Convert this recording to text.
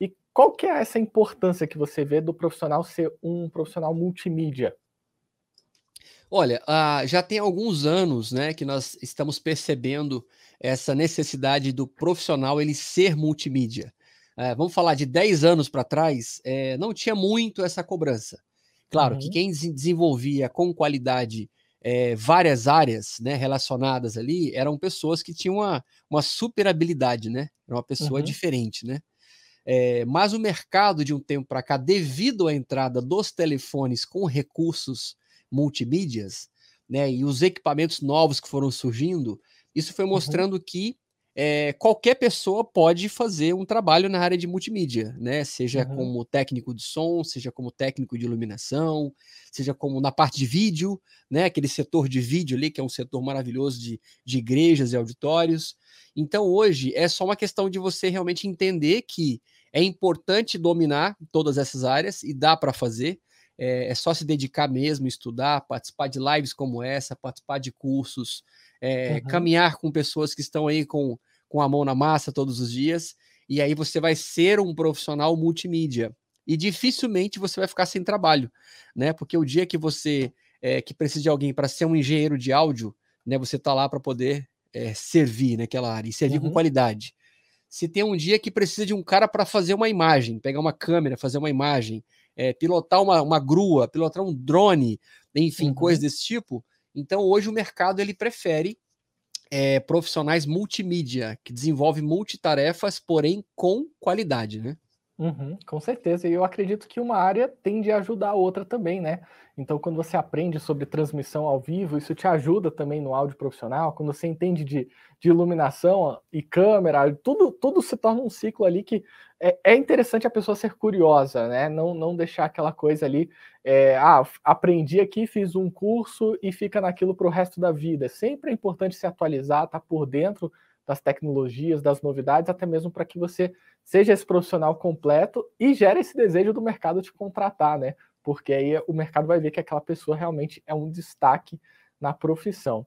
E qual que é essa importância que você vê do profissional ser um profissional multimídia? Olha, uh, já tem alguns anos né, que nós estamos percebendo essa necessidade do profissional ele ser multimídia. Uh, vamos falar de 10 anos para trás, é, não tinha muito essa cobrança. Claro uhum. que quem desenvolvia com qualidade é, várias áreas né, relacionadas ali eram pessoas que tinham uma, uma super habilidade, né? Era uma pessoa uhum. diferente, né? É, mas o mercado de um tempo para cá, devido à entrada dos telefones com recursos multimídias, né, e os equipamentos novos que foram surgindo, isso foi uhum. mostrando uhum. que é, qualquer pessoa pode fazer um trabalho na área de multimídia, né? Seja uhum. como técnico de som, seja como técnico de iluminação, seja como na parte de vídeo, né? Aquele setor de vídeo ali, que é um setor maravilhoso de, de igrejas e auditórios. Então, hoje é só uma questão de você realmente entender que é importante dominar todas essas áreas e dá para fazer. É, é, só se dedicar mesmo, estudar, participar de lives como essa, participar de cursos, é, uhum. caminhar com pessoas que estão aí com, com a mão na massa todos os dias, e aí você vai ser um profissional multimídia. E dificilmente você vai ficar sem trabalho, né? Porque o dia que você é, que precisa de alguém para ser um engenheiro de áudio, né? Você está lá para poder é, servir naquela área e servir uhum. com qualidade. Se tem um dia que precisa de um cara para fazer uma imagem, pegar uma câmera, fazer uma imagem, é, pilotar uma, uma grua, pilotar um drone, enfim, uhum. coisas desse tipo. Então, hoje o mercado ele prefere é, profissionais multimídia, que desenvolvem multitarefas, porém com qualidade, né? Uhum, com certeza, e eu acredito que uma área tende a ajudar a outra também, né? Então, quando você aprende sobre transmissão ao vivo, isso te ajuda também no áudio profissional. Quando você entende de, de iluminação e câmera, tudo, tudo se torna um ciclo ali que é, é interessante a pessoa ser curiosa, né? Não, não deixar aquela coisa ali, é, ah, aprendi aqui, fiz um curso e fica naquilo para o resto da vida. Sempre é importante se atualizar, estar tá por dentro das tecnologias, das novidades, até mesmo para que você seja esse profissional completo e gere esse desejo do mercado de contratar, né? Porque aí o mercado vai ver que aquela pessoa realmente é um destaque na profissão.